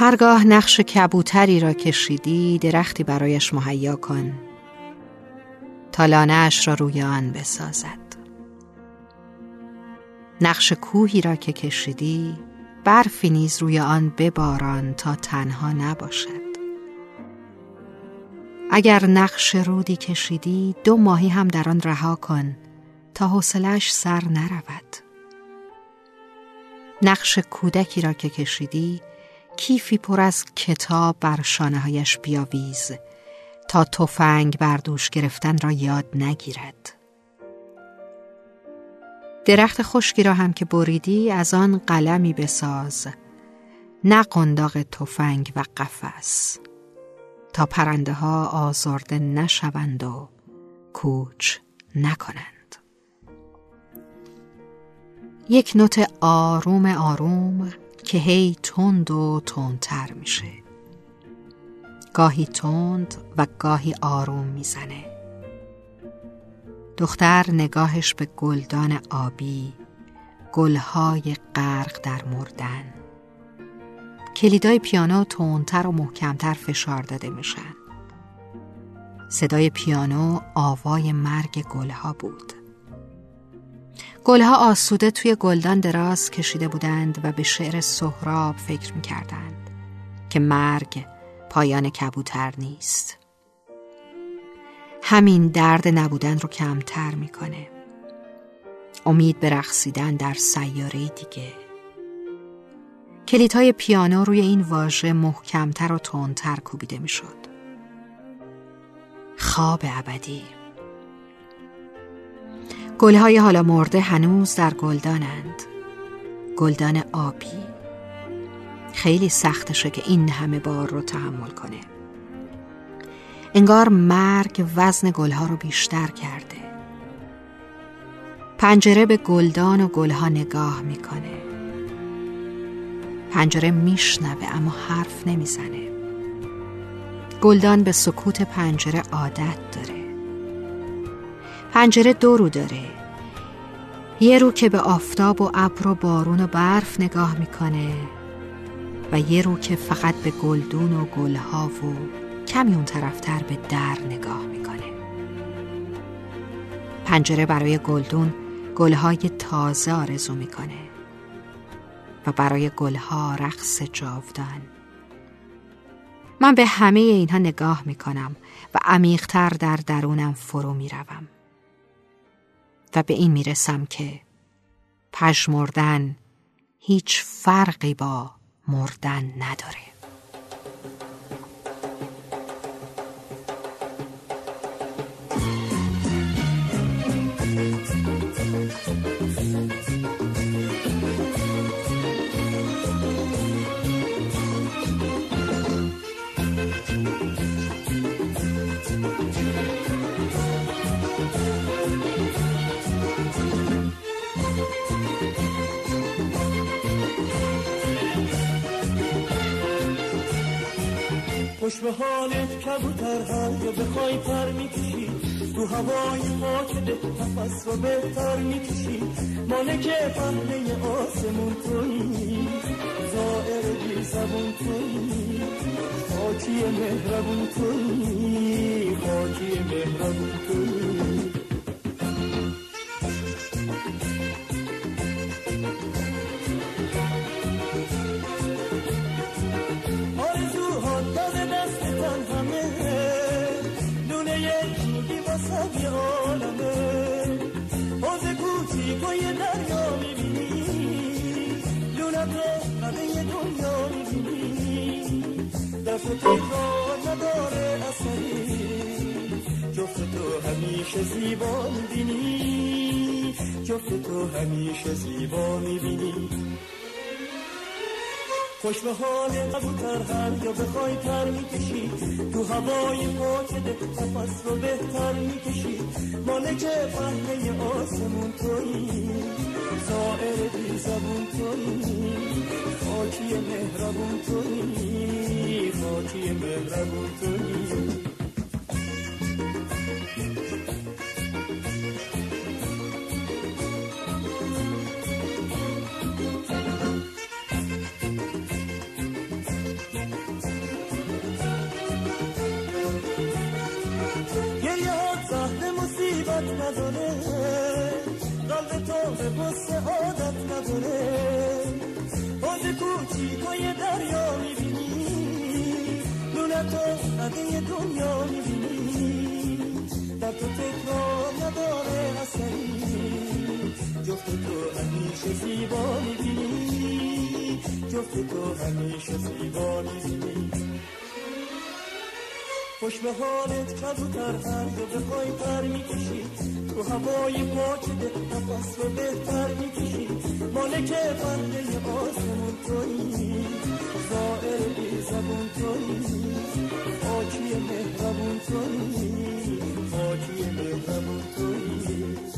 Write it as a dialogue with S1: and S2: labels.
S1: هرگاه نقش کبوتری را کشیدی درختی برایش مهیا کن. تا لانه را روی آن بسازد. نقش کوهی را که کشیدی برفی نیز روی آن بباران تا تنها نباشد. اگر نقش رودی کشیدی دو ماهی هم در آن رها کن تا حوصلش سر نرود. نقش کودکی را که کشیدی کیفی پر از کتاب بر شانه هایش بیاویز تا تفنگ بردوش گرفتن را یاد نگیرد. درخت خشکی را هم که بریدی از آن قلمی بساز. نه قنداق تفنگ و قفس. تا پرنده ها آزرده نشوند و کوچ نکنند. یک نوت آروم آروم که هی تند و تندتر میشه. گاهی تند و گاهی آروم می‌زنه. دختر نگاهش به گلدان آبی گلهای غرق در مردن. کلیدای پیانو تندتر و محکمتر فشار داده میشن. صدای پیانو آوای مرگ گلها بود. گلها آسوده توی گلدان دراز کشیده بودند و به شعر سهراب فکر می کردند که مرگ پایان کبوتر نیست. همین درد نبودن رو کمتر می‌کنه. امید به رقصیدن در سیاره دیگه. کلیدهای پیانو روی این واژه محکمتر و تندتر کوبیده می‌شد. خواب ابدی. گلهای حالا مرده هنوز در گلدانند. گلدان آبی. خیلی سختشه که این همه بار رو تحمل کنه. انگار مرگ وزن گلها رو بیشتر کرده. پنجره به گلدان و گلها نگاه می‌کنه. پنجره میشنوه اما حرف نمی‌زنه. گلدان به سکوت پنجره عادت داره. پنجره دو رو داره. یه رو که به آفتاب و ابر و بارون و برف نگاه می‌کنه و یه رو که فقط به گلدون و گلها و کمی اون طرفتر به در نگاه می‌کنه. پنجره برای گلدون گلهای تازه آرزو می‌کنه و برای گلها رقص جاودان. من به همه اینها نگاه می‌کنم و عمیقتر در درونم فرو می‌روم. و به این می‌رسم که پشمردن هیچ فرقی با مردن نداره.
S2: خوش به حالت کبوتر هر یا بخوای پر می‌کشی. تو هوای پاک نفس رو بهتر می‌کشی. مالک پهنه آسمون توی زائر بی زبون توی خاکی مهربون توی خاکی مهربون توی دست تکرار نداره اصلی جفت تو همیشه زیبا می‌بینی. جفت تو همیشه زیبا می‌بینی. خوش به حال قبوتر هر یا بخوای تر می‌کشی. تو هوای پاکده نفس رو بهتر می‌کشی. مالک فهمه آسمون تویی. زائر بی زبون توی خاکی مهربون توی خاکی مهربون توی مصیبت نداره. قلب تو به بس عادت نداره. حوز کوچیکای دریا می‌بینی. لونه تو قده دنیا می‌بینی. در تو تکرار نداره اصلی جفت تو همیشه زیبا می‌بینی. جفت تو همیشه زیبا می‌بینی. خوش به حالت کبوتر هر دو بخوای پر می‌کشی. تو هوای پاک ده نفس رو بهتر می‌کشی. مالک بنده آسمون تویی. زائر بی زبون تویی. خاکی مهربون تویی. خاکی مهربون تویی.